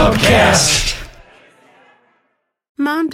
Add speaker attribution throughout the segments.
Speaker 1: Pubcast.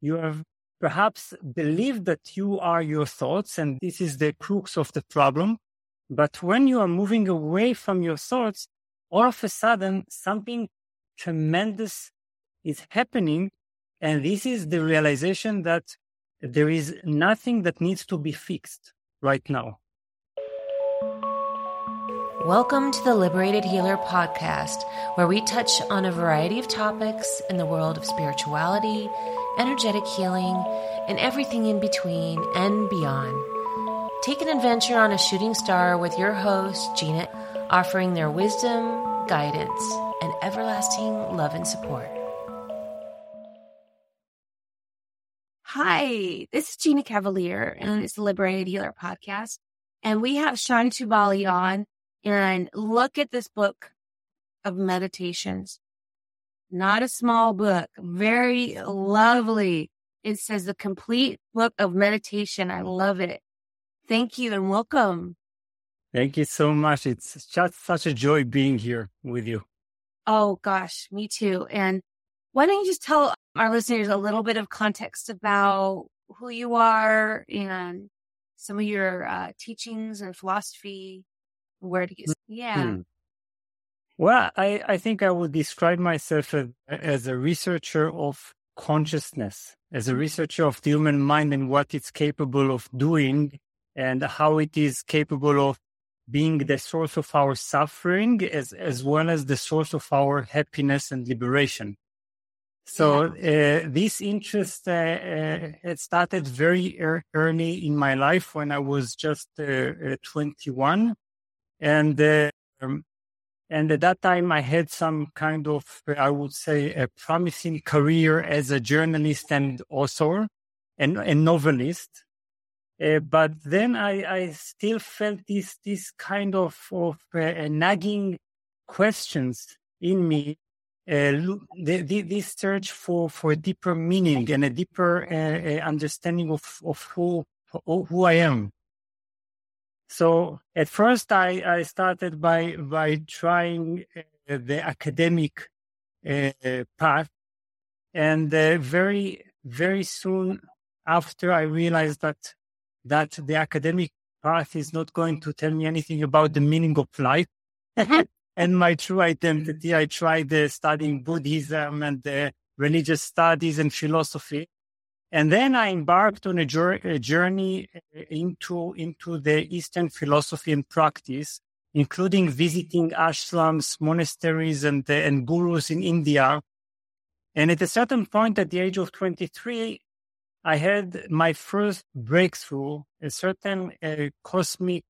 Speaker 2: You have perhaps believed that you are your thoughts, and this is the crux of the problem. But when you are moving away from your thoughts, all of a sudden something tremendous is happening. And this is the realization that there is nothing that needs to be fixed right now.
Speaker 3: Welcome to the Liberated Healer podcast, where we touch on a variety of topics in the world of spirituality, energetic healing, and everything in between and beyond. Take an adventure on a shooting star with your host, Gina, offering their wisdom, guidance, and everlasting love and support.
Speaker 4: Hi, this is Gina Cavalier, and it's the Liberated Healer podcast. And we have Shai Tubali on, and look at this book of meditations. Not a small book, very lovely. It says the complete book of meditation. I love it. Thank you and welcome.
Speaker 2: Thank you so much. It's just such a joy being here with you.
Speaker 4: Oh gosh, me too. And why don't you just tell our listeners a little bit of context about who you are and some of your uh, teachings and philosophy? Where do you, yeah.
Speaker 2: Hmm. Well, I, I think I would describe myself as, as a researcher of consciousness, as a researcher of the human mind and what it's capable of doing and how it is capable of being the source of our suffering as, as well as the source of our happiness and liberation. So yeah. uh, this interest uh, uh, started very er- early in my life when I was just uh, uh, 21. And um, and at that time, I had some kind of, I would say, a promising career as a journalist and author and a novelist. Uh, but then I, I, still felt this, this kind of, of uh, nagging questions in me. Uh, the, the, this search for, for deeper meaning and a deeper uh, uh, understanding of, of who, who I am. So at first, I, I started by by trying uh, the academic uh, path, and uh, very very soon after, I realized that that the academic path is not going to tell me anything about the meaning of life. And my true identity. I tried uh, studying Buddhism and uh, religious studies and philosophy, and then I embarked on a, journey uh, into, into the Eastern philosophy and practice, including visiting ashrams, monasteries, and, uh, and gurus in India. And at a certain point at the age of 23, I had my first breakthrough, a certain uh, cosmic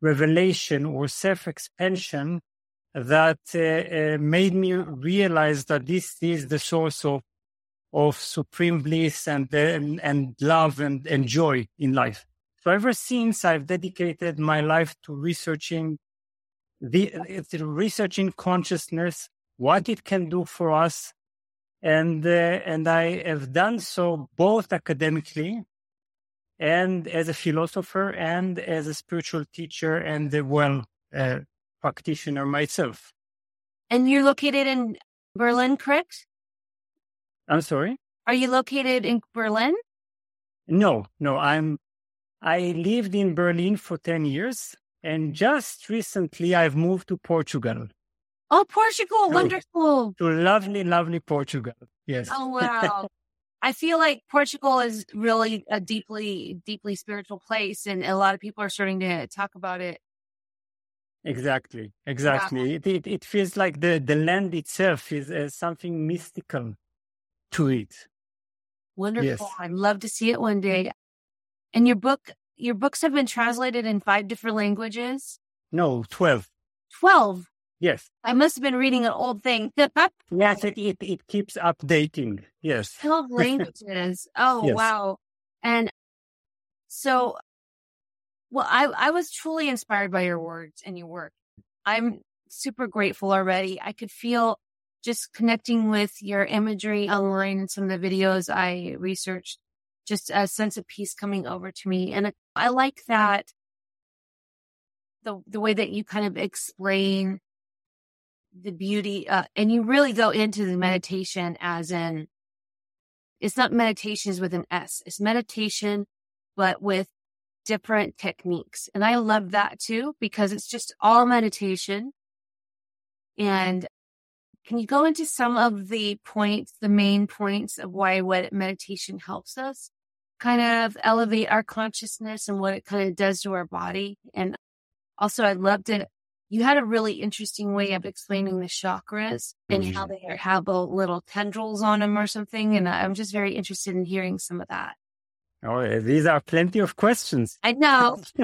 Speaker 2: revelation or self expansion that uh, uh, made me realize that this is the source of of supreme bliss and, and, and love and, and joy in life. So ever since I've dedicated my life to researching the, researching consciousness, what it can do for us. And, uh, and I have done so both academically and as a philosopher and as a spiritual teacher and a well uh, practitioner myself.
Speaker 4: And you're located in Berlin, correct?
Speaker 2: I'm sorry.
Speaker 4: Are you located in Berlin?
Speaker 2: No, no. I'm. I lived in Berlin for ten years, and just recently I've moved to Portugal.
Speaker 4: Oh, Portugal! Wonderful.
Speaker 2: To lovely, lovely Portugal. Yes.
Speaker 4: Oh wow. I feel like Portugal is really a deeply, deeply spiritual place, and a lot of people are starting to talk about it.
Speaker 2: Exactly, exactly. It, it, it feels like the the land itself is uh, something mystical to it.
Speaker 4: Wonderful. Yes. I'd love to see it one day. And your book, your books have been translated in five different languages?
Speaker 2: No, 12.
Speaker 4: 12.
Speaker 2: Yes.
Speaker 4: I must have been reading an old thing.
Speaker 2: yes, it, it, it keeps updating. Yes.
Speaker 4: 12 languages. Oh,
Speaker 2: Yes.
Speaker 4: wow. And so, well, I, I was truly inspired by your words and your work. I'm super grateful already. I could feel just connecting with your imagery online and some of the videos I researched, just a sense of peace coming over to me. And I like that the, the way that you kind of explain the beauty, uh, and you really go into the meditation as in, it's not meditations with an S, it's meditation, but with different techniques. And I love that too, because it's just all meditation. And can you go into some of the points, the main points of why what meditation helps us kind of elevate our consciousness and what it kind of does to our body? And also, I loved it. You had a really interesting way of explaining the chakras and how mm-hmm. they have little tendrils on them or something. And I'm just very interested in hearing some of that.
Speaker 2: Oh, these are plenty of questions
Speaker 4: I know.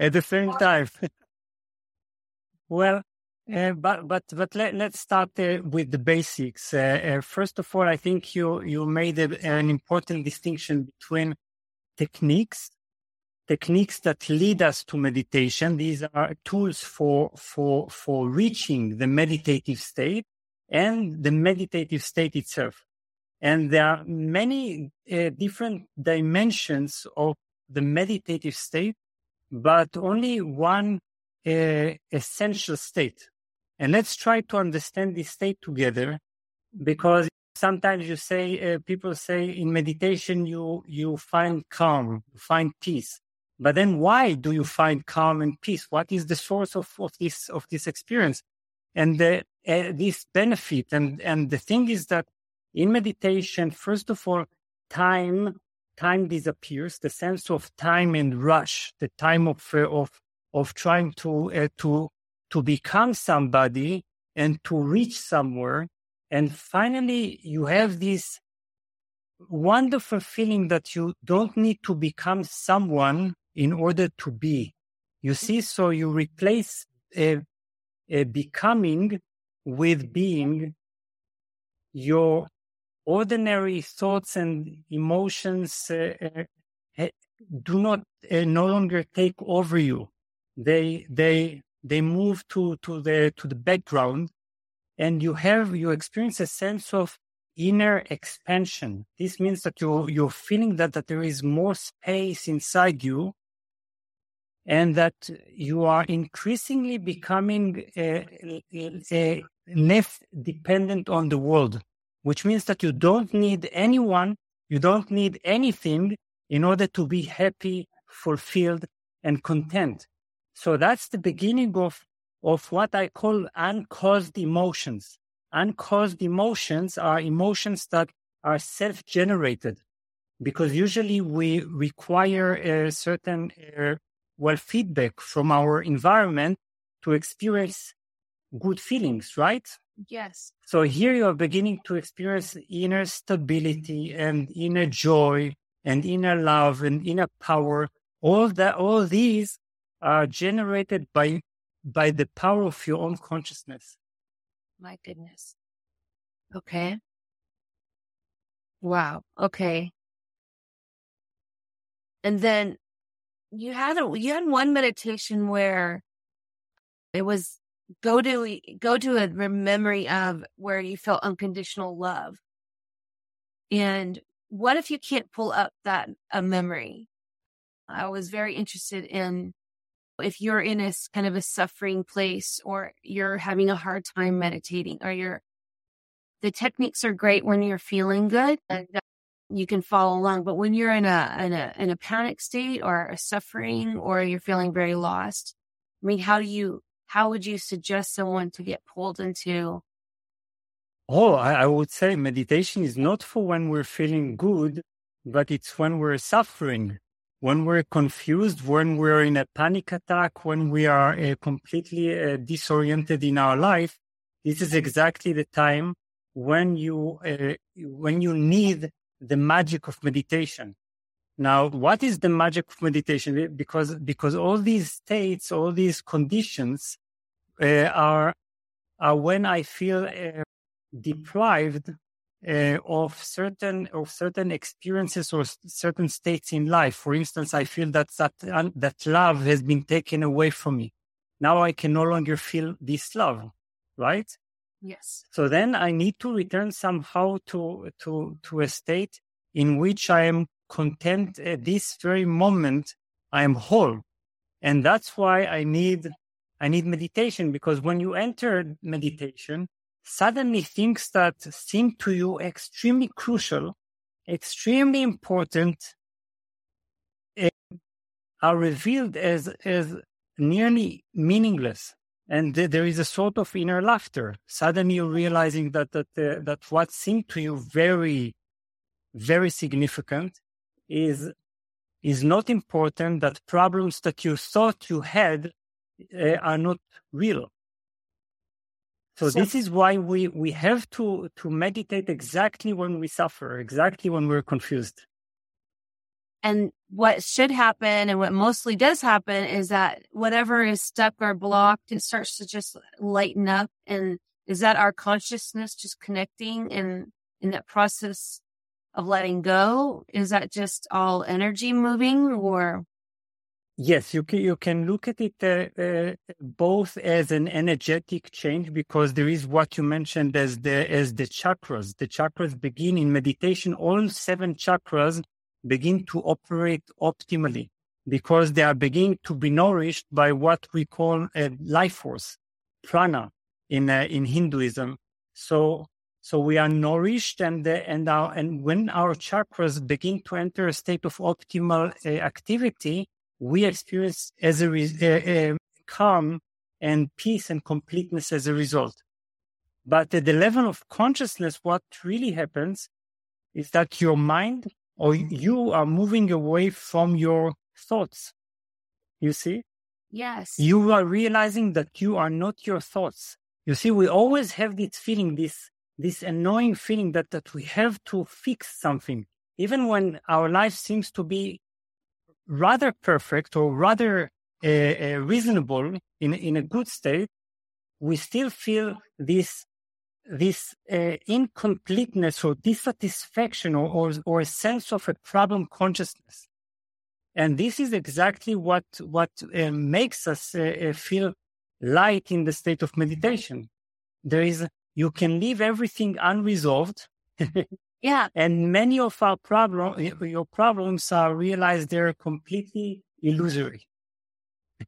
Speaker 2: at the same time. well, uh, but but but let, let's start uh, with the basics. Uh, uh, first of all, I think you you made a, an important distinction between techniques, techniques that lead us to meditation. These are tools for for for reaching the meditative state, and the meditative state itself. And there are many uh, different dimensions of the meditative state, but only one uh, essential state. And let's try to understand this state together because sometimes you say, uh, people say in meditation, you, you find calm, you find peace. But then why do you find calm and peace? What is the source of, of this, of this experience? And the, uh, this benefit. And, and the thing is that in meditation, first of all, time, time disappears, the sense of time and rush, the time of, uh, of, of trying to, uh, to, to become somebody and to reach somewhere. And finally, you have this wonderful feeling that you don't need to become someone in order to be. You see, so you replace a, a becoming with being your ordinary thoughts and emotions uh, uh, do not uh, no longer take over you they they they move to to the to the background and you have you experience a sense of inner expansion this means that you you're feeling that that there is more space inside you and that you are increasingly becoming uh, less dependent on the world which means that you don't need anyone, you don't need anything in order to be happy, fulfilled, and content. So that's the beginning of, of what I call uncaused emotions. Uncaused emotions are emotions that are self generated because usually we require a certain, uh, well, feedback from our environment to experience good feelings, right?
Speaker 4: yes.
Speaker 2: So here you are beginning to experience inner stability and inner joy and inner love and inner power. All that, all these are generated by, by the power of your own consciousness.
Speaker 4: My goodness. Okay. Wow. Okay. And then you had a you had one meditation where it was go to go to a memory of where you felt unconditional love. And what if you can't pull up that a memory? I was very interested in if you're in a kind of a suffering place or you're having a hard time meditating or you're the techniques are great when you're feeling good and you can follow along but when you're in a in a in a panic state or a suffering or you're feeling very lost i mean how do you how would you suggest someone to get pulled into
Speaker 2: Oh, I, I would say meditation is not for when we're feeling good, but it's when we're suffering, when we're confused, when we're in a panic attack, when we are uh, completely uh, disoriented in our life. This is exactly the time when you uh, when you need the magic of meditation. Now, what is the magic of meditation? Because because all these states, all these conditions uh, are are when I feel uh, deprived uh, of certain of certain experiences or certain states in life. For instance, I feel that that that love has been taken away from me. Now I can no longer feel this love, right?
Speaker 4: Yes.
Speaker 2: So then I need to return somehow to to to a state in which I am content at this very moment. I am whole, and that's why I need I need meditation because when you enter meditation, suddenly things that seem to you extremely crucial, extremely important, are revealed as, as nearly meaningless. And th- there is a sort of inner laughter. Suddenly you're realizing that, that, uh, that what seemed to you very, very significant is, is not important, that problems that you thought you had uh, are not real. So, so, this is why we, we have to, to meditate exactly when we suffer, exactly when we're confused.
Speaker 4: And what should happen and what mostly does happen is that whatever is stuck or blocked, it starts to just lighten up. And is that our consciousness just connecting and in that process of letting go? Is that just all energy moving or?
Speaker 2: Yes, you can, you can look at it uh, uh, both as an energetic change because there is what you mentioned as the as the chakras. The chakras begin in meditation. All seven chakras begin to operate optimally because they are beginning to be nourished by what we call a life force, prana, in uh, in Hinduism. So so we are nourished, and uh, and our and when our chakras begin to enter a state of optimal uh, activity we experience as a, re- a, a calm and peace and completeness as a result. But at the level of consciousness, what really happens is that your mind or you are moving away from your thoughts. You see?
Speaker 4: Yes.
Speaker 2: You are realizing that you are not your thoughts. You see, we always have this feeling, this, this annoying feeling that, that we have to fix something. Even when our life seems to be rather perfect or rather uh, uh, reasonable in in a good state, we still feel this this uh, incompleteness or dissatisfaction or, or, or a sense of a problem consciousness. And this is exactly what what uh, makes us uh, uh, feel light in the state of meditation. There is you can leave everything unresolved
Speaker 4: Yeah.
Speaker 2: And many of our problem, your problems are realized they're completely illusory.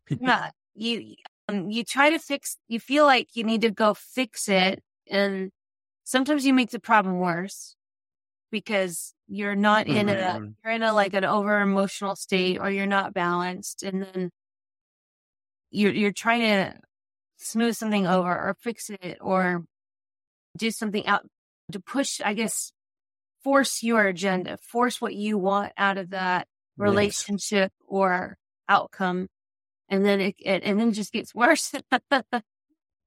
Speaker 4: yeah. You, um, you try to fix, you feel like you need to go fix it. And sometimes you make the problem worse because you're not in a, mm-hmm. you're in a like an over emotional state or you're not balanced. And then you're, you're trying to smooth something over or fix it or do something out to push, I guess, force your agenda, force what you want out of that relationship yes. or outcome. And then it, it, and then it just gets worse.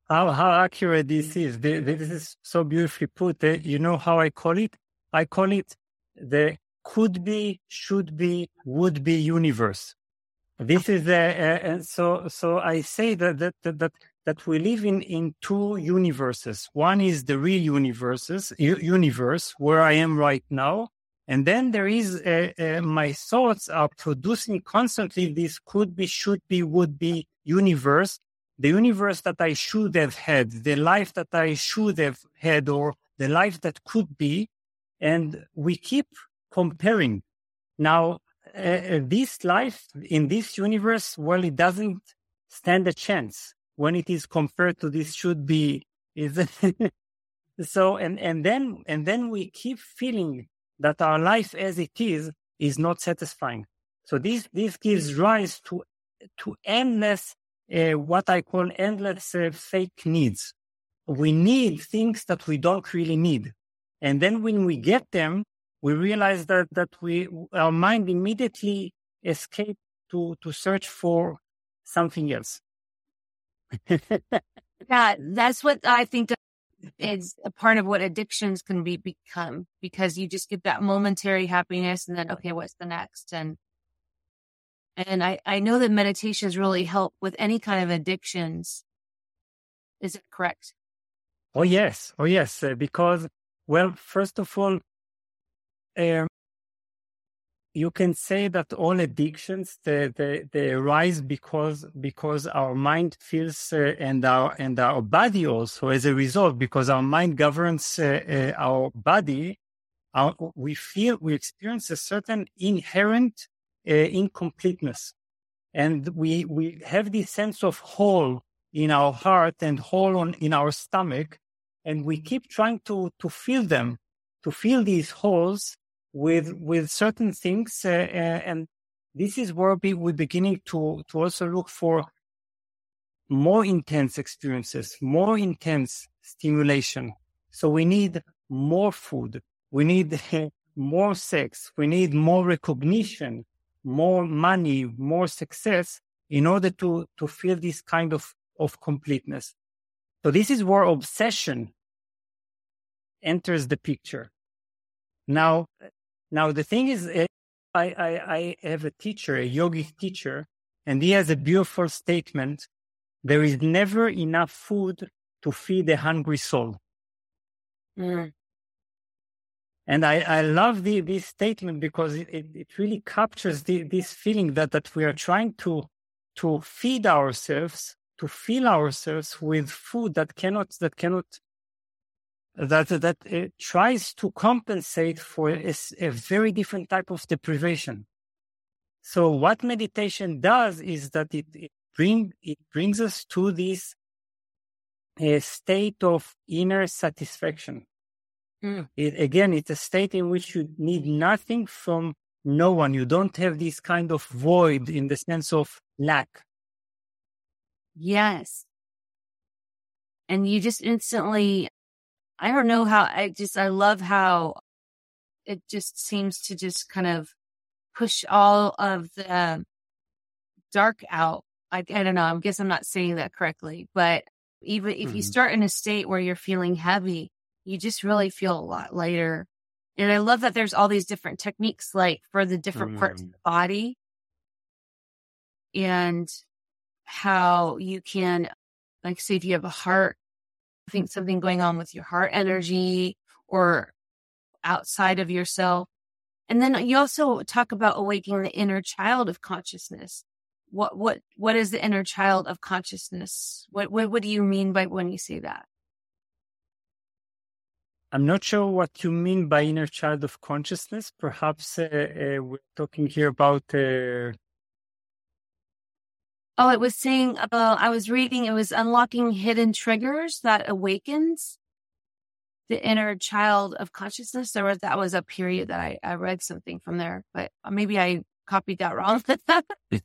Speaker 2: how, how accurate this is. This is so beautifully put. Eh? You know how I call it? I call it the could be, should be, would be universe. This is the, uh, and so, so I say that, that, that, that that we live in in two universes. One is the real universes universe where I am right now, and then there is uh, uh, my thoughts are producing constantly this could be, should be, would be universe. The universe that I should have had, the life that I should have had, or the life that could be, and we keep comparing. Now, uh, uh this life in this universe, well, it doesn't stand a chance when it is compared to this should be is so and and then and then we keep feeling that our life as it is is not satisfying. So this this gives rise to to endless uh, what i call endless uh, fake needs. We need things that we don't really need. And then when we get them we realize that that we our mind immediately escape to to search for something else
Speaker 4: yeah, that's what I think is a part of what addictions can be become because you just get that momentary happiness and then okay, what's the next? And and I I know that meditations really help with any kind of addictions Is it correct?
Speaker 2: Oh, yes. Oh, yes. Uh, because, well, first of all, um, you can say that all addictions they, they, they arise because because our mind feels uh, and our and our body also as a result because our mind governs uh, uh, our body. Our, we feel we experience a certain inherent uh, incompleteness. And we we have this sense of hole in our heart and hole on, in our stomach and we keep trying to to fill them to fill these holes with with certain things, uh, uh, and this is where we, we're beginning to to also look for more intense experiences, more intense stimulation. So we need more food, we need more sex, we need more recognition, more money, more success in order to to feel this kind of of completeness. So this is where obsession enters the picture. Now, now, the thing is, eh, I, I, I have a teacher, a yogic teacher, and he has a beautiful statement. There is never enough food to feed a hungry soul. Mm. And I, I love the, this statement because it, it, it really captures the, this feeling that, that we are trying to, to feed ourselves, to fill ourselves with food that cannot, that cannot that that it tries to compensate for a, a, very different type of deprivation. So what meditation does is that it, it bring it brings us to this a state of inner satisfaction. Mm. It, again, it's a state in which you need nothing from no one. You don't have this kind of void in the sense of lack.
Speaker 4: Yes. And you just instantly I don't know how I just I love how it just seems to just kind of push all of the dark out. I, I don't know. I guess I'm not saying that correctly, but even if mm-hmm. you start in a state where you're feeling heavy, you just really feel a lot lighter. And I love that there's all these different techniques, like for the different mm-hmm. parts of the body and how you can, like, say, if you have a heart think something going on with your heart energy or outside of yourself. And then you also talk about awakening the inner child of consciousness. What what what is the inner child of consciousness? What what, what do you mean by when you say that?
Speaker 2: I'm not sure what you mean by inner child of consciousness. Perhaps uh, uh, we're talking here about uh,
Speaker 4: Oh, it was saying about, I was reading, it was unlocking hidden triggers that awakens the inner child of consciousness. There was, that was a period that I, I read something from there, but maybe I copied that wrong. we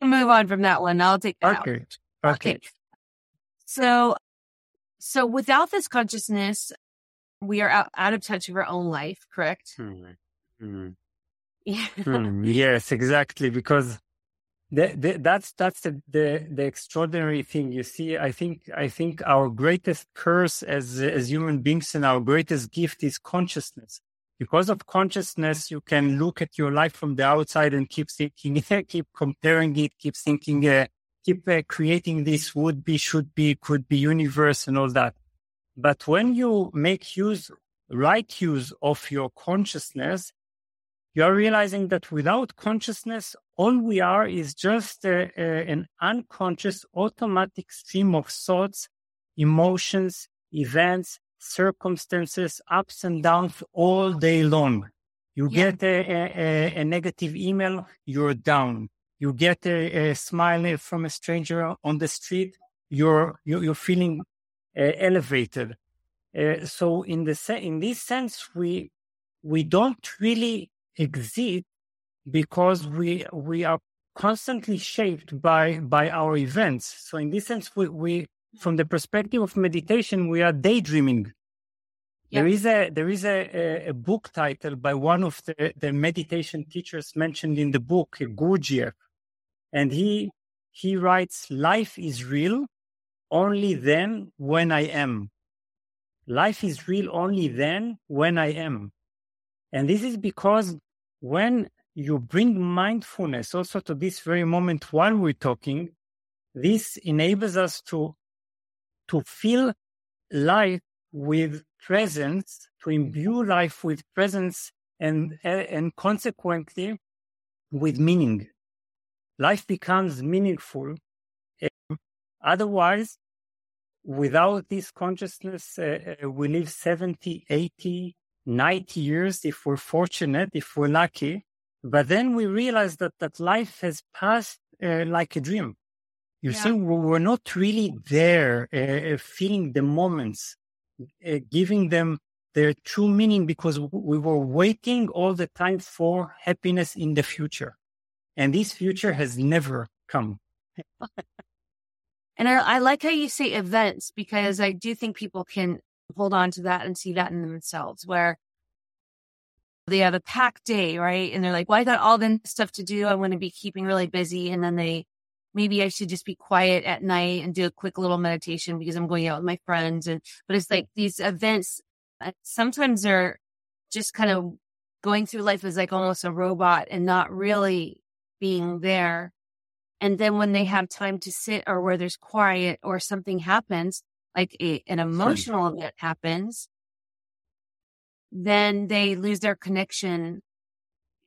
Speaker 4: can move on from that one. I'll take that
Speaker 2: okay. out. Okay. okay.
Speaker 4: So, so without this consciousness, we are out, out of touch of our own life, correct?
Speaker 2: Mm-hmm. Mm-hmm. Yeah. mm, yes, exactly. Because the, the, that's that's the, the, the extraordinary thing. You see i think i think our greatest curse as as human beings and our greatest gift is consciousness. Because of consciousness you can look at your life from the outside and keep thinking keep comparing it keep thinking uh, keep uh, creating this would be should be could be universe and all that. But when you make use right use of your consciousness you are realizing that without consciousness, all we are is just a, a, an unconscious automatic stream of thoughts, emotions, events, circumstances, ups and downs all day long. You yeah. get a, a, negative email, you're down. You get a, smile from a stranger on the street, you're, you're, you're feeling uh, elevated. Uh, so in the se- in this sense, we we don't really exist because we we are constantly shaped by by our events. So in this sense, we, we from the perspective of meditation, we are daydreaming. There is a there is a, a, book title by one of the, the meditation teachers mentioned in the book, Gurdjieff, and he he writes, "Life is real only then when I am. Life is real only then when I am." And this is because when you bring mindfulness also to this very moment while we're talking, this enables us to, to feel life with presence, to imbue life with presence and, and consequently with meaning. Life becomes meaningful. Otherwise, without this consciousness, uh, uh, we live 70, 80, 90 years if we're fortunate, if we're lucky. But then we realize that, that life has passed uh, like a dream. You yeah. see, we're not really there uh, uh, feeling the moments, uh, giving them their true meaning because we were waiting all the time for happiness in the future. And this future has never come.
Speaker 4: and I, I, like how you say events because I do think people can hold on to that and see that in themselves where they have a packed day, right? And they're like, well, I got all the stuff to do. I want to be keeping really busy. And then they, maybe I should just be quiet at night and do a quick little meditation because I'm going out with my friends. And, but it's like these events, uh, sometimes they're just kind of going through life as like almost a robot and not really being there. And then when they have time to sit or where there's quiet or something happens, like a, an emotional event happens, then they lose their connection.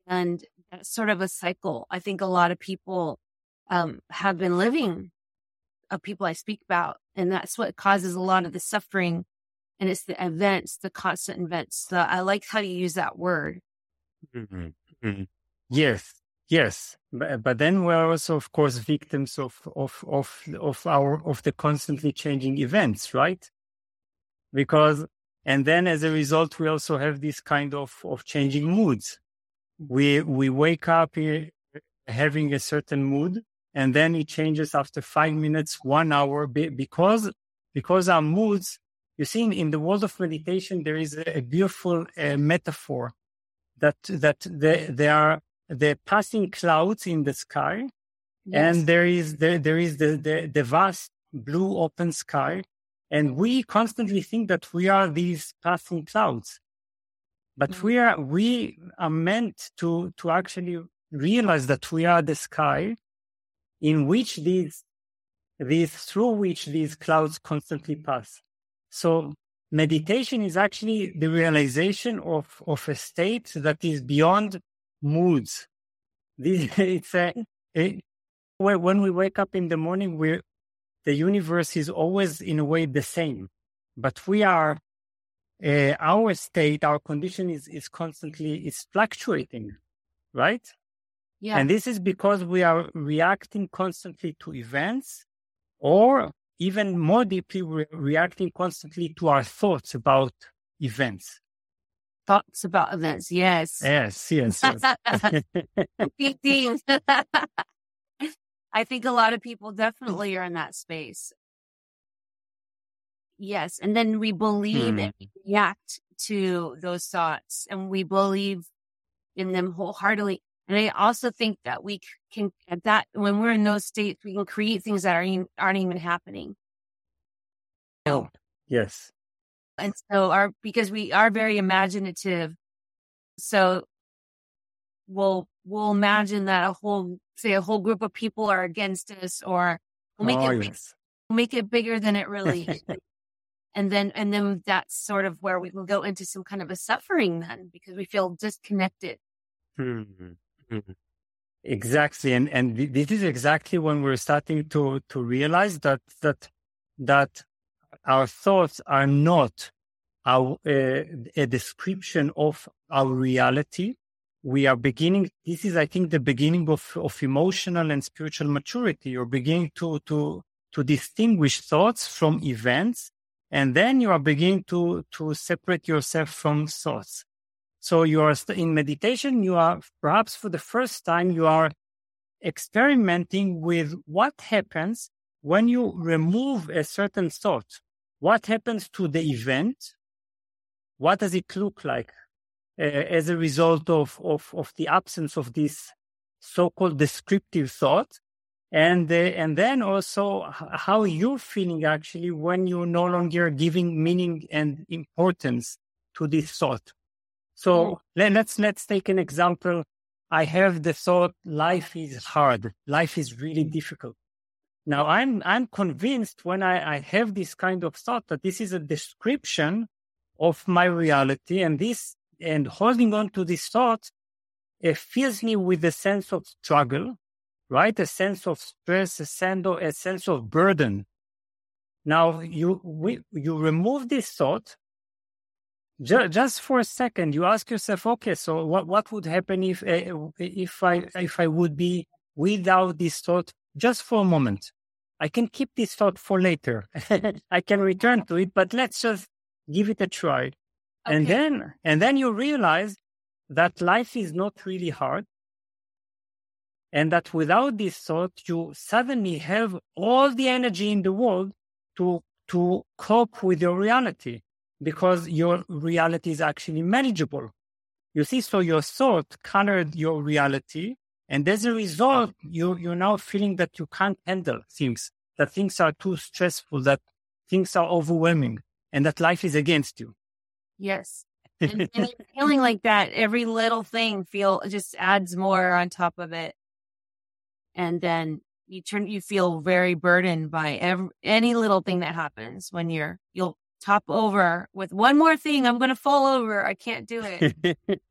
Speaker 4: And that's sort of a cycle. I think a lot of people um, have been living of people I speak about. And that's what causes a lot of the suffering. And it's the events, the constant events. So I like how you use that word.
Speaker 2: Mm-hmm. Mm-hmm. Yes, yes. But, but then we're also, of course, victims of, of, of, of our, of the constantly changing events, right? Because and then as a result, we also have this kind of, of changing moods. We, we wake up here having a certain mood and then it changes after five minutes, one hour because, because our moods, you see, in, the world of meditation, there is a, a beautiful uh, metaphor that, that there, there are the passing clouds in the sky yes. and there is, there, there is the, the, the vast blue open sky and we constantly think that we are these passing clouds. But mm-hmm. we are, we are meant to, to actually realize that we are the sky in which these, these, through which these clouds constantly pass. So meditation is actually the realization of, of a state that is beyond moods. It's a, it, when we wake up in the morning, we the universe is always in a way the same, but we are, uh, our state, our condition is, is constantly, is fluctuating, right? Yeah. And this is because we are reacting constantly to events or even more deeply, we're reacting constantly to our thoughts about events.
Speaker 4: Thoughts about events, yes.
Speaker 2: Yes, yes. yes.
Speaker 4: I think a lot of people definitely are in that space. Yes. And then we believe hmm. and react to those thoughts and we believe in them wholeheartedly. And I also think that we can, at that, when we're in those states, we can create things that aren't, aren't even happening.
Speaker 2: Oh, yes.
Speaker 4: And so our, because we are very imaginative. So we'll, we'll imagine that a whole say a whole group of people are against us or we'll make, oh, it, yes. we'll make it bigger than it really is. and then and then that's sort of where we will go into some kind of a suffering then because we feel disconnected
Speaker 2: mm-hmm. exactly and and this is exactly when we're starting to to realize that that that our thoughts are not our, uh, a description of our reality. We are beginning this is i think the beginning of, of emotional and spiritual maturity. You're beginning to to to distinguish thoughts from events and then you are beginning to to separate yourself from thoughts. So you are in meditation you are perhaps for the first time you are experimenting with what happens when you remove a certain thought what happens to the event what does it look like uh, as a result of, of, of the absence of this so-called descriptive thought. And, uh, and then also how you're feeling actually when you're no longer giving meaning and importance to this thought. So mm. let's, let's take an example. I have the thought life is hard. Life is really difficult. Now I'm I'm convinced when I, I have this kind of thought that this is a description of my reality and this and holding on to this thought it fills me with a sense of struggle, right? A sense of stress, a sense of, a sense of burden. Now you we, you remove this thought just, just for a second. You ask yourself, okay, so what what would happen if uh, if I if I would be without this thought just for a moment? I can keep this thought for later. I can return to it, but let's just give it a try. Okay. And then and then you realize that life is not really hard and that without this thought you suddenly have all the energy in the world to to cope with your reality because your reality is actually manageable you see so your thought colored your reality and as a result you you're now feeling that you can't handle things that things are too stressful that things are overwhelming and that life is against you.
Speaker 4: Yes. And, and feeling like that every little thing feel just adds more on top of it. And then you turn you feel very burdened by every, any little thing that happens when you're you'll top over with one more thing i'm going to fall over i can't do it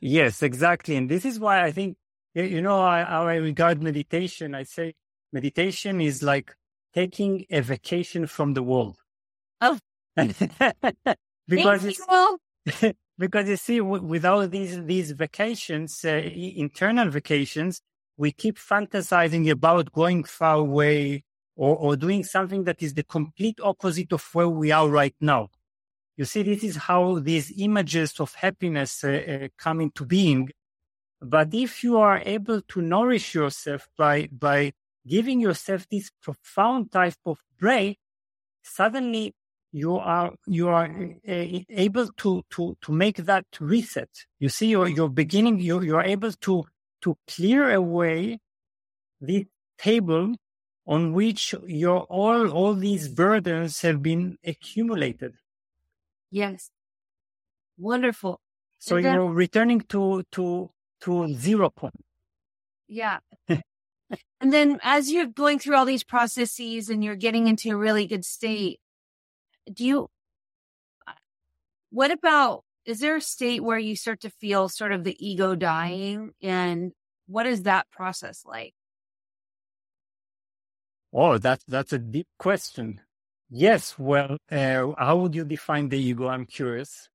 Speaker 2: yes exactly and this is why i think you know how i regard meditation i say meditation is like taking a vacation from the world.
Speaker 4: Oh.
Speaker 2: Because because you see w- without these these vacations uh, internal vacations we keep fantasizing about going far away or, or doing something that is the complete opposite of where we are right now you see this is how these images of happiness uh, uh, come into being. But if you are able to nourish yourself by by giving yourself this profound type of break suddenly you are you are uh, able to to to make that reset. You see you're, you're beginning you you're able to to clear away the table on which your all all these burdens have been accumulated
Speaker 4: yes. Wonderful.
Speaker 2: So then, you're returning to to to zero point.
Speaker 4: Yeah. And then as you're going through all these processes and you're getting into a really good state do you what about is there a state where you start to feel sort of the ego dying? And what is that process like?
Speaker 2: Oh that's that's a deep question yes well uh, how would you define the ego i'm curious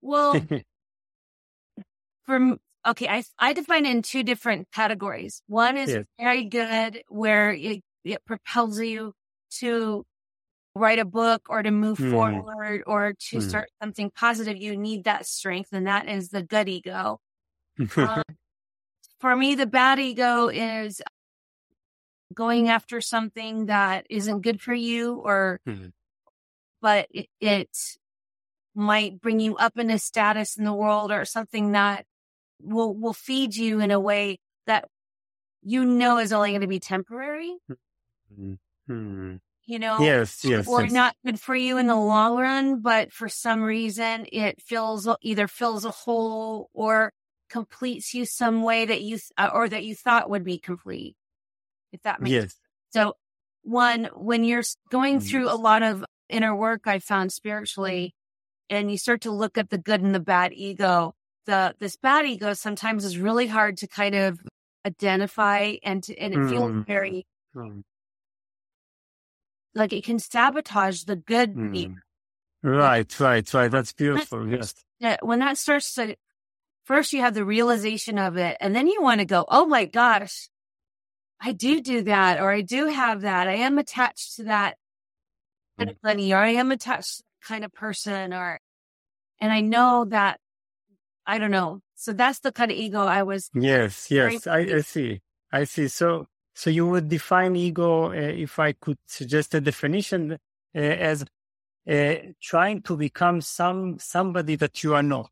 Speaker 4: well from okay i i define it in two different categories one is yes. very good where it, it propels you to write a book or to move mm. forward or to mm. start something positive, you need that strength. And that is the good ego. um, for me, the bad ego is going after something that isn't good for you or, mm. but it, it might bring you up in a status in the world or something that will, will feed you in a way that you know is only going to be temporary. Mm-hmm you know,
Speaker 2: yes, yes,
Speaker 4: or
Speaker 2: yes.
Speaker 4: not good for you in the long run, but for some reason it fills either fills a hole or completes you some way that you or that you thought would be complete. If that makes
Speaker 2: yes.
Speaker 4: sense. So, one when you're going through yes. a lot of inner work, I found spiritually, and you start to look at the good and the bad ego. The this bad ego sometimes is really hard to kind of identify and to, and it mm. feels very mm like it can sabotage the good mm.
Speaker 2: Right, right, right. That's beautiful. Yes.
Speaker 4: Yeah. When that starts to, first you have the realization of it, and then you want to go, oh my gosh, I do do that, or I do have that. I am attached to that kind of money, or I am attached to that kind of person, or, and I know that, I don't know. So that's the kind of ego I was.
Speaker 2: Yes, yes. I, I see. I see. So, so you would define ego, uh, if I could suggest a definition, uh, as uh, trying to become some somebody that you are not.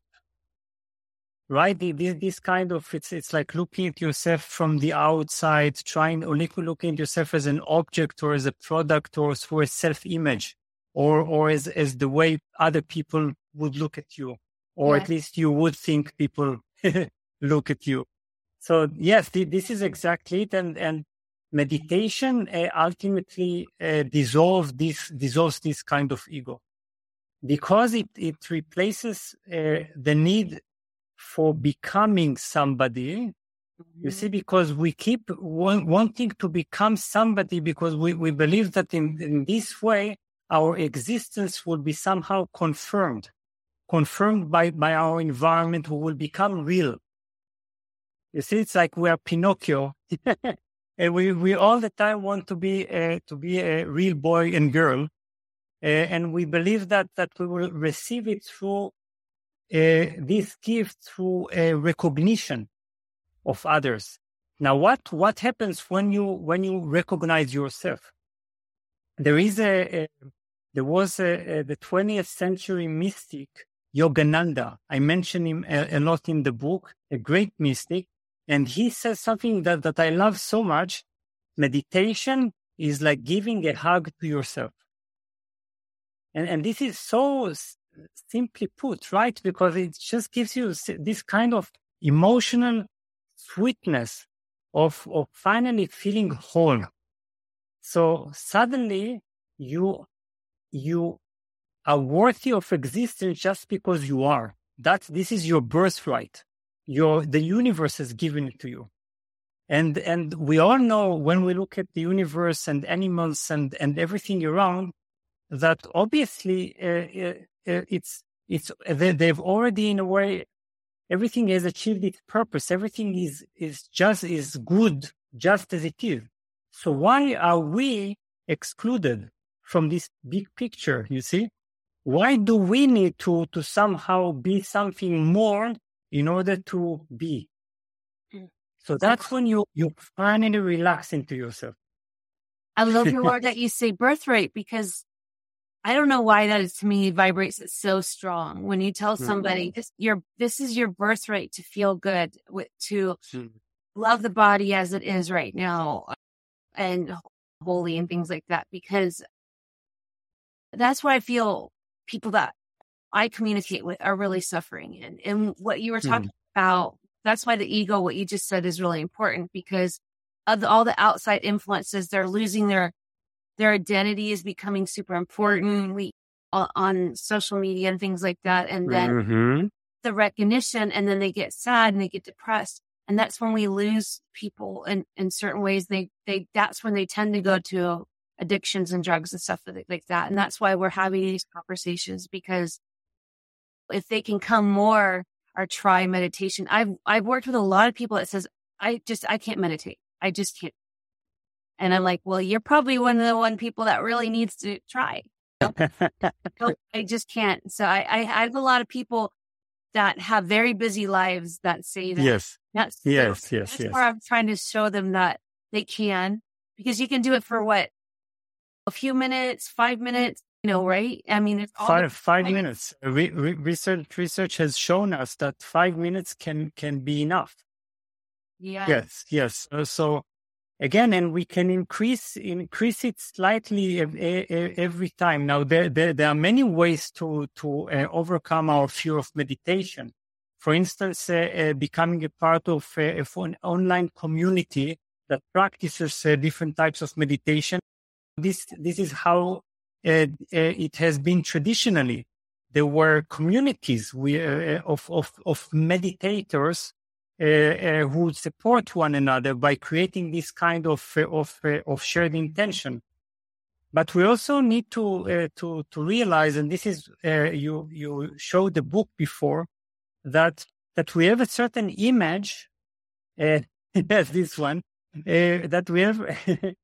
Speaker 2: Right? This, this kind of it's it's like looking at yourself from the outside, trying or looking at yourself as an object or as a product or through a self image, or or as as the way other people would look at you, or yeah. at least you would think people look at you. So yes, this is exactly it, and and meditation uh, ultimately uh, dissolves this dissolves this kind of ego because it it replaces uh, the need for becoming somebody mm-hmm. you see because we keep want, wanting to become somebody because we, we believe that in, in this way our existence will be somehow confirmed confirmed by by our environment we will become real. You see it's like we are pinocchio. And we, we all the time want to be uh, to be a real boy and girl, uh, and we believe that that we will receive it through Uh, this gift through a recognition of others. Now, what what happens when you when you recognize yourself? There is a, a there was a, a, the 20th century mystic Yogananda. I mention him a, a lot in the book, a great mystic and he says something that, that I love so much. Meditation is like giving a hug to yourself. And, and this is so simply put, right? Because it just gives you this kind of emotional sweetness of, of finally feeling whole. So suddenly you, you are worthy of existence just because you are. That this is your birthright your the universe has given it to you and and we all know when we look at the universe and animals and and everything around that obviously uh, uh, uh it's it's they, they've already in a way everything has achieved its purpose everything is is just is good just as it is so why are we excluded from this big picture you see why do we need to to somehow be something more in order to be. Mm. So that's when you, you finally relax into yourself.
Speaker 4: I love your word that you say birthright because I don't know why that is to me vibrates it so strong. When you tell somebody mm-hmm. this your this is your birthright to feel good, with, to mm-hmm. love the body as it is right now, and holy and things like that, because that's why I feel people that I communicate with are really suffering. And, and what you were talking mm. about, that's why the ego, what you just said is really important because of the, all the outside influences, they're losing their, their identity is becoming super important. We on social media and things like that. And then mm-hmm. the recognition and then they get sad and they get depressed. And that's when we lose people in, in certain ways. They, they, that's when they tend to go to addictions and drugs and stuff like that. And that's why we're having these conversations because if they can come more or try meditation. I've I've worked with a lot of people that says, I just I can't meditate. I just can't. And I'm like, well, you're probably one of the one people that really needs to try. I just can't. So I, I have a lot of people that have very busy lives that say that.
Speaker 2: Yes. That's, yes. Yes.
Speaker 4: That's
Speaker 2: yes.
Speaker 4: where I'm trying to show them that they can because you can do it for what a few minutes, five minutes, you know, right? I mean, it's
Speaker 2: five five minutes. Re- re- research research has shown us that five minutes can can be enough.
Speaker 4: Yeah.
Speaker 2: Yes. Yes. Uh, so again, and we can increase increase it slightly every time. Now, there there, there are many ways to to uh, overcome our fear of meditation. For instance, uh, uh becoming a part of, uh, an online community that practices uh, different types of meditation. This this is how uh, it has been traditionally. There were communities we, of, of, of meditators uh, uh, who support one another by creating this kind of, uh, of, uh, of shared intention. But we also need to, to, to realize, and this is, you, you showed the book before, that, that we have a certain image, yes, this one, that we have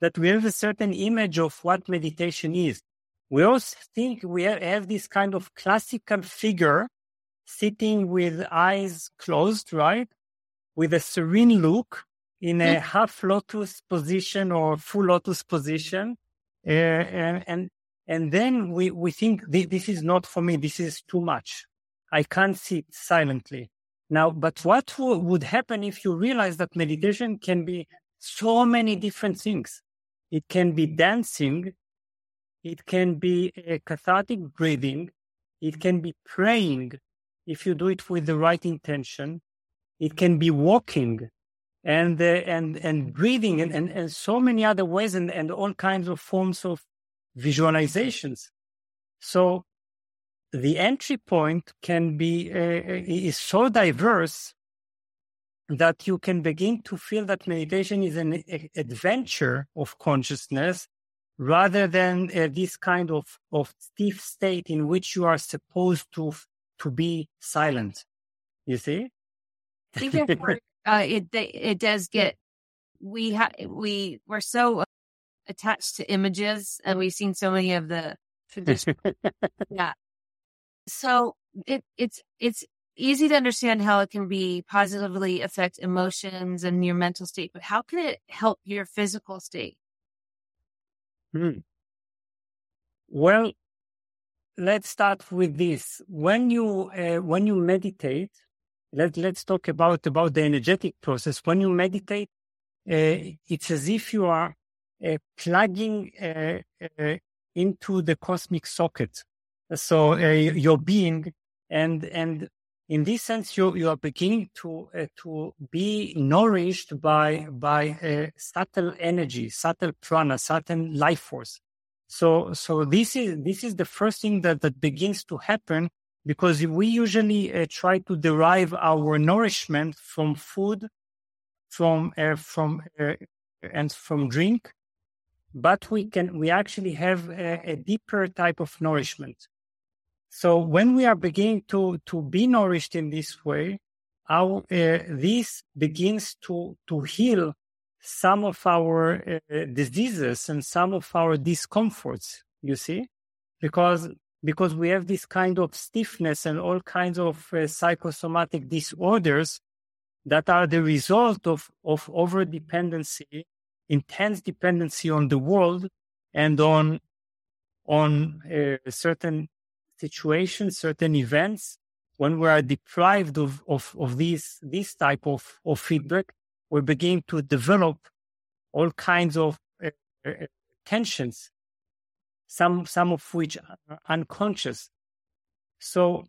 Speaker 2: that we have a certain image of what meditation is. We also think we have this kind of classical figure sitting with eyes closed, right? With a serene look in a mm-hmm. half lotus position or full lotus position. Uh, and, and, and then we, we think this is not for me. This is too much. I can't sit silently. Now, but what w- would happen if you realize that meditation can be so many different things? It can be dancing. It can be a cathartic breathing. It can be praying if you do it with the right intention. It can be walking. and uh, and and breathing and, and, and so many other ways and, and all kinds of forms of visualizations. So the entry point can be uh, is so diverse that you can begin to feel that meditation is an adventure of consciousness rather than uh, this kind of, of stiff state in which you are supposed to to be silent. You see?
Speaker 4: I think uh, it it does get we have we we're so attached to images and we've seen so many of the traditional yeah so it it's it's easy to understand how it can be positively affect emotions and your mental state, but how can it help your physical state?
Speaker 2: Hmm. Well, let's start with this. When you uh, when you meditate, let let's talk about about the energetic process. When you meditate, uh, it's as if you are uh, plugging uh, uh, into the cosmic socket. So uh, your being and and in this sense, you, you are beginning to, to be nourished by, by subtle energy, subtle prana, subtle life force. So, so this is, this is the first thing that, that begins to happen because we usually uh, try to derive our nourishment from food, from, uh, from, uh, and from drink. But we can, we actually have a, a deeper type of nourishment. So when we are beginning to, to be nourished in this way, our, uh, this begins to, to heal some of our uh, diseases and some of our discomforts, you see, because, because we have this kind of stiffness and all kinds of uh, psychosomatic disorders that are the result of, of over dependency, intense dependency on the world and on, on uh, certain situations, certain events, when we are deprived of, of, of these, this type of, of feedback, we begin to develop all kinds of uh, uh, tensions, some, some of which are unconscious. So,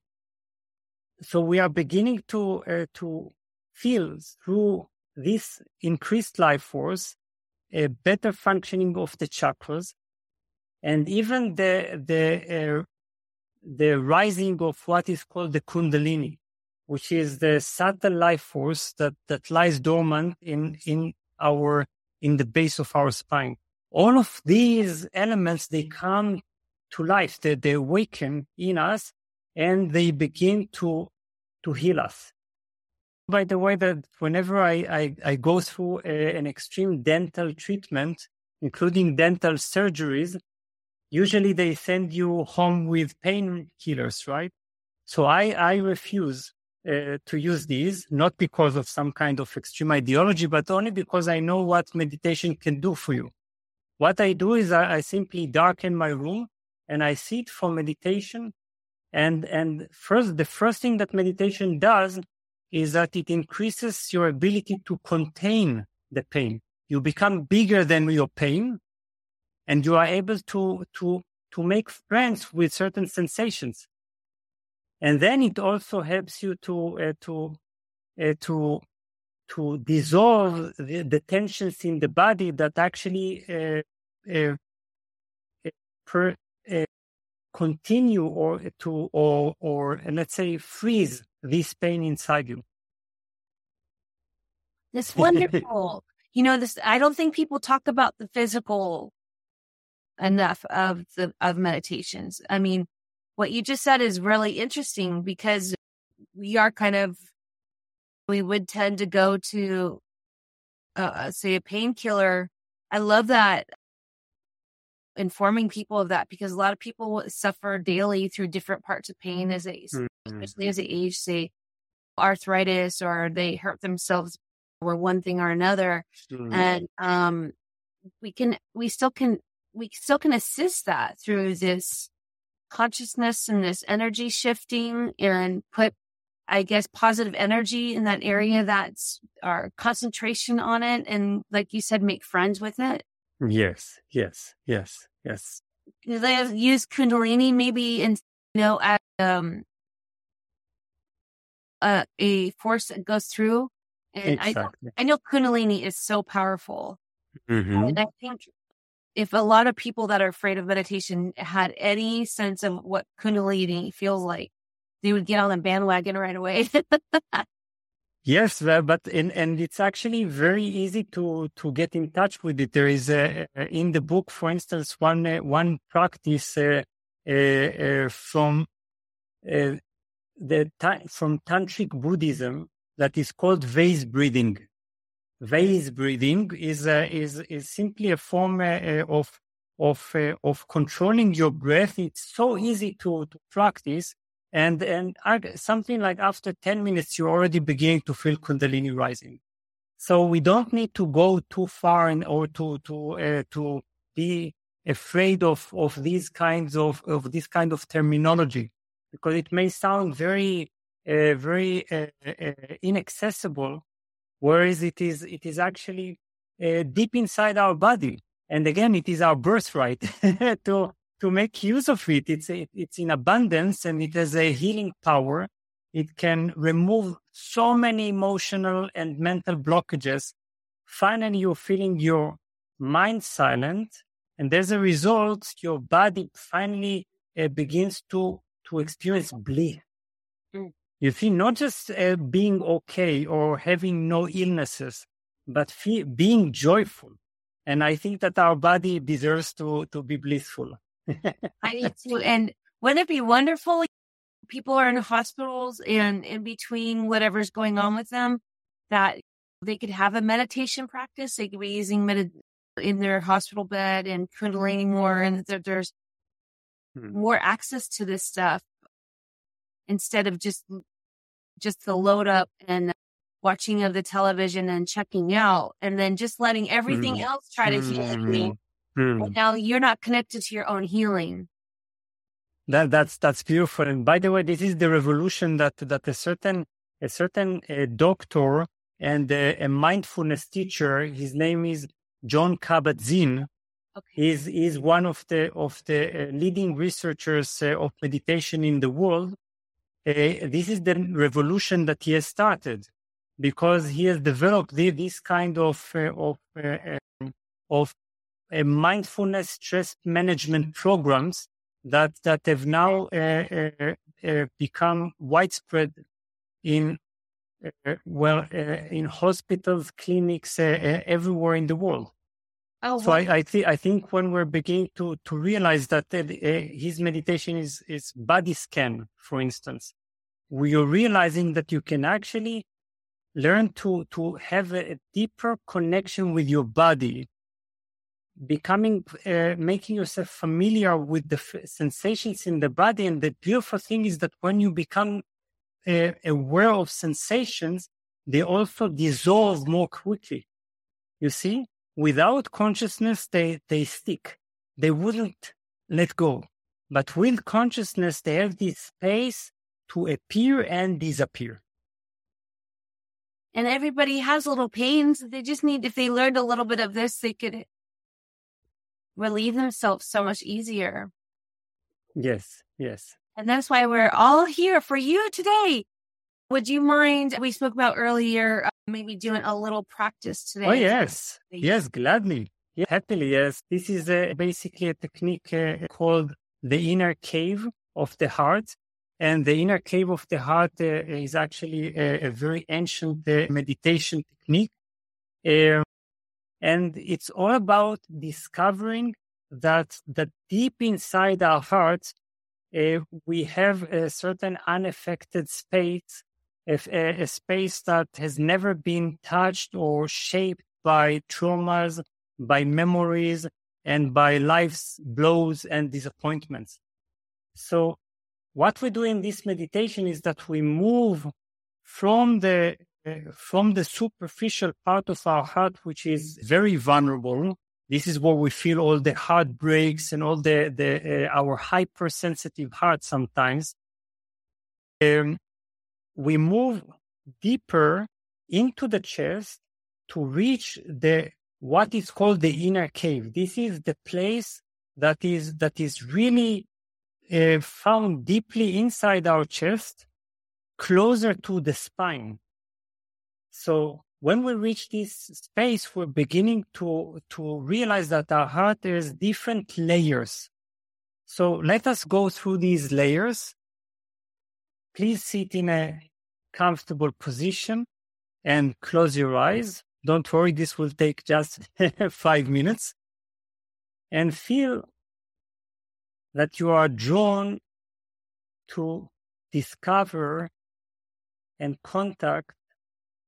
Speaker 2: so we are beginning to, uh, to feel through this increased life force a better functioning of the chakras and even the, the uh, the rising of what is called the Kundalini, which is the subtle life force that, that lies dormant in, in our, in the base of our spine. All of these elements, they come to life, they, they awaken in us and they begin to, to heal us. By the way, that whenever I, I, I go through a, an extreme dental treatment, including dental surgeries, usually they send you home with painkillers, right? So I, I refuse uh, to use these, not because of some kind of extreme ideology, but only because I know what meditation can do for you. What I do is I, I simply darken my room and I sit for meditation. And, and first, the first thing that meditation does is that it increases your ability to contain the pain. You become bigger than your pain and you are able to to to make friends with certain sensations and then it also helps you to uh, to uh, to to dissolve the, the, tensions in the body that actually uh, uh, uh per, uh, continue or to or or let's say freeze this pain inside you.
Speaker 4: It's wonderful. you know this. I don't think people talk about the physical enough of the of meditations. I mean, what you just said is really interesting because we are kind of we would tend to go to uh, say a painkiller. I love that informing people of that because a lot of people suffer daily through different parts of pain as they mm-hmm. especially as they age say arthritis or they hurt themselves or one thing or another mm-hmm. and um we can we still can we still can assist that through this consciousness and this energy shifting and put I guess positive energy in that area that's our concentration on it and like you said make friends with it.
Speaker 2: Yes, yes, yes, yes.
Speaker 4: They use kundalini maybe in you know as um uh, a force that goes through And
Speaker 2: exactly.
Speaker 4: I, I know Kundalini is so powerful.
Speaker 2: Mm-hmm.
Speaker 4: And I think if a lot of people that are afraid of meditation had any sense of what Kundalini feels like, they would get on the bandwagon right away.
Speaker 2: Yes, but in, and it's actually very easy to to get in touch with it. There is a, in the book, for instance, one uh, one practice uh, uh, uh from uh, the from tantric Buddhism that is called vase breathing. Vase breathing is is is simply a form uh, of of of controlling your breath. It's so easy to to practice. And and something like after 10 minutes you're already beginning to feel kundalini rising. So we don't need to go too far and or to to uh, to be afraid of of these kinds of of this kind of terminology because it may sound very uh, very uh, uh inaccessible whereas it is it is actually uh, deep inside our body and again it is our birthright to to make use of it. It's it's in abundance and it has a healing power. It can remove so many emotional and mental blockages. Finally, you're feeling your mind silent, and as a result, your body finally uh, begins to to experience bliss. You see, not just uh, being okay or having no illnesses, but feel, being joyful. And I think that our body deserves to to be blissful.
Speaker 4: I need to. And wouldn't it be wonderful? People are in hospitals and in between whatever's going on with them, that they could have a meditation practice. They could be using med- in their hospital bed and Kundalini more, and that there's hmm. more access to this stuff instead of just just the load up and watching of the television and checking out, and then just letting everything mm. else try to heal mm. me Mm. Now you're not connected to your own healing.
Speaker 2: That that's that's beautiful. And by the way, this is the revolution that that a certain a certain uh, doctor and uh, a mindfulness teacher. His name is John Kabat-Zinn. Okay. He's, he's one of the of the uh, leading researchers uh, of meditation in the world. Uh, this is the revolution that he has started because he has developed the, this kind of uh, of um, of uh, mindfulness stress management programs that that have now uh, uh, uh become widespread in uh, well in hospitals, clinics, everywhere in the world. Oh, so I, I, th- I think when we're beginning to to realize that his meditation is is body scan, for instance, are realizing that you can actually learn to to have a deeper connection with your body becoming uh, making yourself familiar with the f- sensations in the body. And the beautiful thing is that when you become uh, aware of sensations they also dissolve more quickly. You see without consciousness they they stick. They wouldn't let go. But with consciousness they have this space to appear and disappear
Speaker 4: and everybody has little pains they just need if they learned a little bit of this they could relieve themselves so much easier.
Speaker 2: Yes, yes.
Speaker 4: And that's why we're all here for you today. Would you mind? We spoke about earlier, uh, maybe doing a little practice today.
Speaker 2: Oh, yes. Yes, gladly. Yeah, happily, yes. This is a, basically a technique uh, called the inner cave of the heart. And the inner cave of the heart uh, is actually a, a very ancient uh, meditation technique. Um, and it's all about discovering that that deep inside our hearts, uh, we have a certain unaffected space, a, a space that has never been touched or shaped by traumas, by memories, and by life's blows and disappointments. So what we do in this meditation is that we move from the from the superficial part of our heart, which is very vulnerable. This is where we feel all the heartbreaks and all the, the uh, our hypersensitive heart sometimes. Um, we move deeper into the chest to reach the what is called the inner cave. This is the place that is that is really uh, found deeply inside our chest, closer to the spine. So when we reach this space, we're beginning to, to realize that our heart has different layers. So let us go through these layers. Please sit in a comfortable position and close your eyes. Don't worry, this will take just five minutes. And feel that you are drawn to discover and contact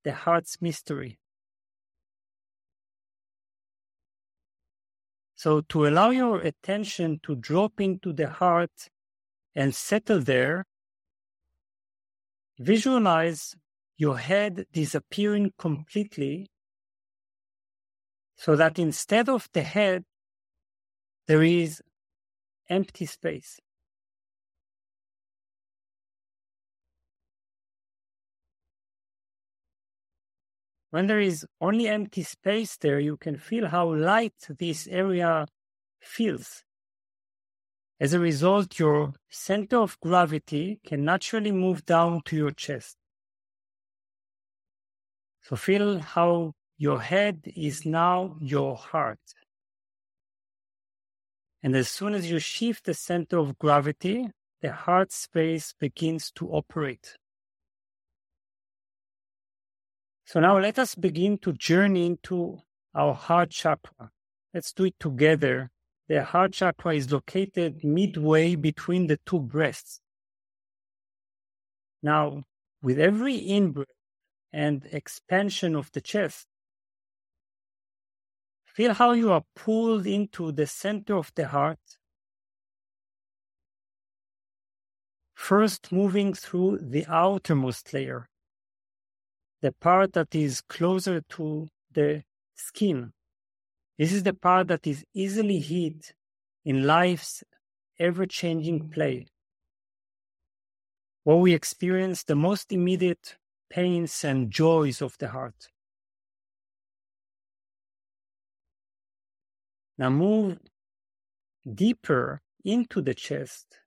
Speaker 2: the heart's mystery. So, to allow your attention to drop into the heart and settle there, visualize your head disappearing completely so that instead of the head, there is empty space. When there is only empty space there, you can feel how light this area feels. As a result, your center of gravity can naturally move down to your chest. So feel how your head is now your heart. And as soon as you shift the center of gravity, the heart space begins to operate. So now let us begin to journey into our heart chakra. Let's do it together. The heart chakra is located midway between the two breasts. Now, with every in breath and expansion of the chest, feel how you are pulled into the center of the heart. First, moving through the outermost layer, the part that is closer to the skin. This is the part that is easily hit in life's ever changing play, where we experience the most immediate pains and joys of the heart. Now move deeper into the chest.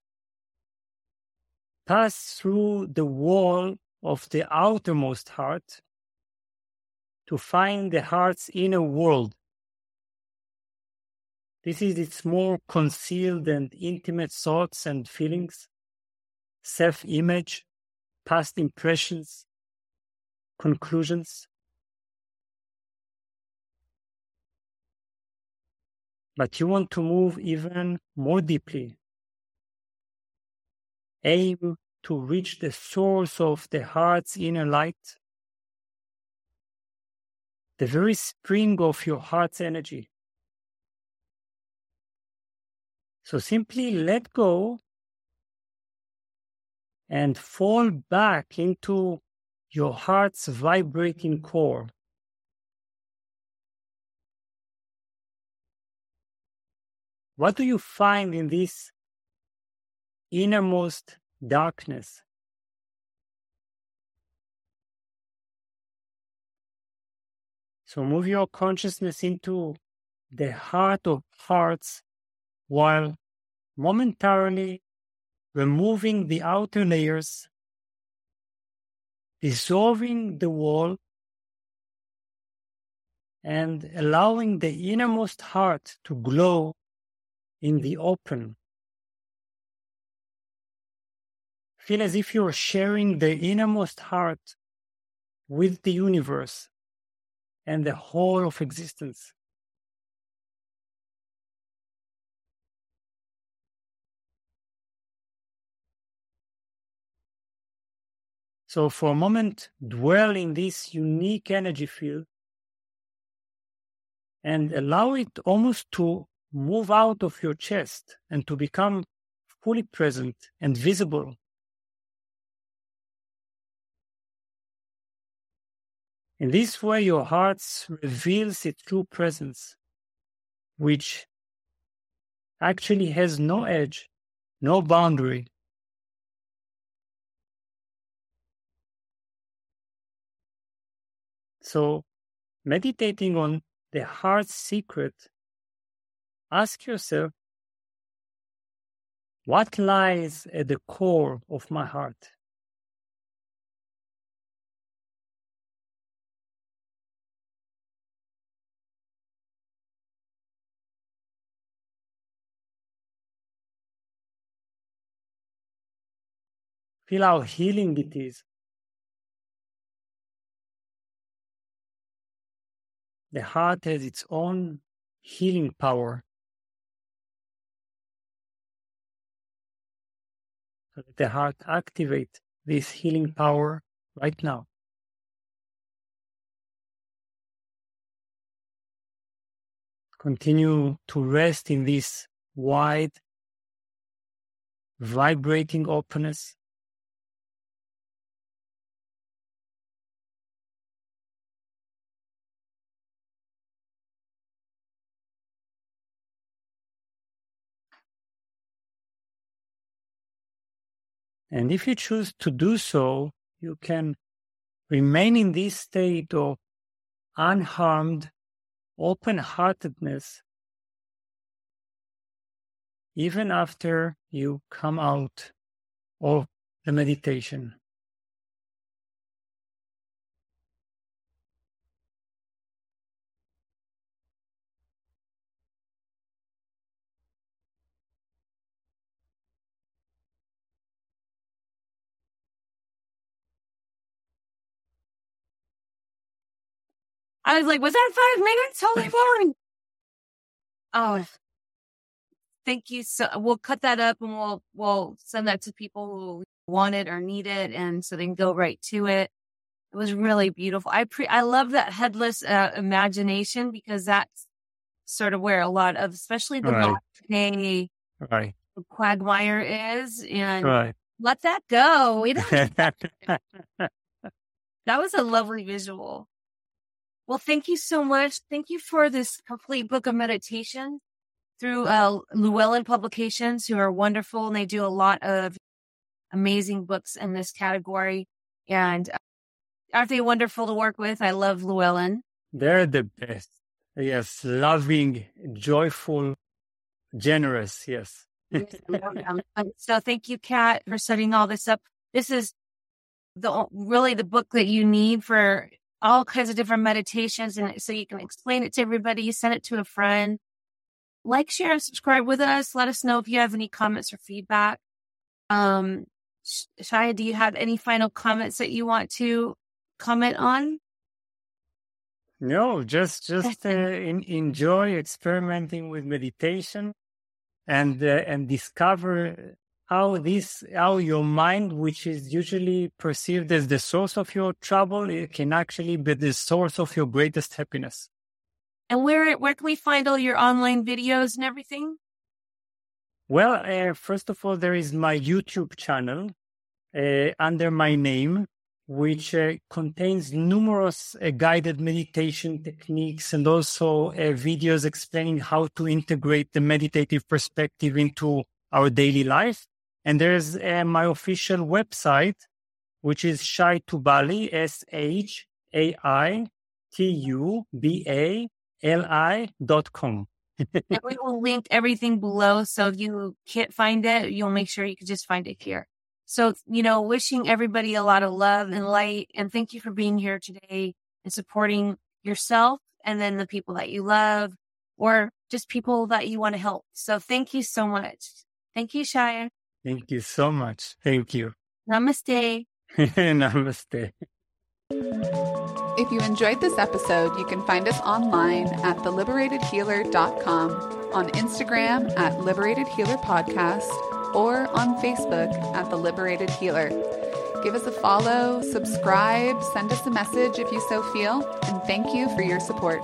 Speaker 2: Pass through the wall of the outermost heart to find the heart's inner world. This is its more concealed and intimate thoughts and feelings, self image, past impressions, conclusions. But you want to move even more deeply. Aim to reach the source of the heart's inner light, the very spring of your heart's energy. So simply let go and fall back into your heart's vibrating core. What do you find in this innermost darkness. So move your consciousness into the heart of hearts while momentarily removing the outer layers, dissolving the wall, and allowing the innermost heart to glow in mm. the open. Feel as if you're sharing the innermost heart with the universe and the whole of existence. So, for a moment, dwell in this unique energy field and allow it almost to move out of your chest and to become fully present and visible In this way, your heart reveals its true presence, which actually has no edge, no boundary. So, meditating on the heart's secret, ask yourself what lies at the core of my heart? Feel how healing it is. The heart has its own healing power. So that the heart activate this healing power right now. Continue to rest in this wide, vibrating openness. And if you choose to do so, you can remain in this state of unharmed open heartedness even after you come out of the meditation.
Speaker 4: I was like, was that five minutes? Holy moly. Oh, thank you. So we'll cut that up and we'll, we'll send that to people who want it or need it. And so they can go right to it. It was really beautiful. I pre, I love that headless uh, imagination because that's sort of where a lot of, especially the
Speaker 2: Right.
Speaker 4: day
Speaker 2: Right.
Speaker 4: quagmire is. And
Speaker 2: Right.
Speaker 4: let that go. We don't, that was a lovely visual. Well, thank you so much. Thank you for this complete book of meditation through uh, Llewellyn Publications, who are wonderful and they do a lot of amazing books in this category. And uh, aren't they wonderful to work with? I love Llewellyn.
Speaker 2: They're the best. Yes. Loving, joyful, generous. Yes.
Speaker 4: Yes, I love them. So thank you, Kat, for setting all this up. This is the really the book that you need for all kinds of different meditations, and so you can explain it to everybody. You send it to a friend. Like, share, and subscribe with us. Let us know if you have any comments or feedback. Um, Sh- Shaya, do you have any final comments that you want to comment on?
Speaker 2: No, just just uh, in, enjoy experimenting with meditation, and uh, and discover how this how your mind, which is usually perceived as the source of your trouble, it can actually be the source of your greatest happiness.
Speaker 4: And where where can we find all your online videos and everything?
Speaker 2: Well, uh, first of all, there is my YouTube channel uh, under my name, which uh, contains numerous uh, guided meditation techniques and also uh, videos explaining how to integrate the meditative perspective into our daily life. And there's uh, my official website, which is Shai Tubali, S H A I T U B A L I dot com.
Speaker 4: and we will link everything below. So if you can't find it, you'll make sure you can just find it here. So, you know, wishing everybody a lot of love and light. And thank you for being here today and supporting yourself and then the people that you love or just people that you want to help. So thank you so much. Thank you, Shia.
Speaker 2: Thank you so much. Thank you.
Speaker 4: Namaste.
Speaker 2: Namaste.
Speaker 1: If you enjoyed this episode, you can find us online at theliberatedhealer.com, on Instagram at Liberated Healer Podcast, or on Facebook at The Liberated Healer. Give us a follow, subscribe, send us a message if you so feel, and thank you for your support.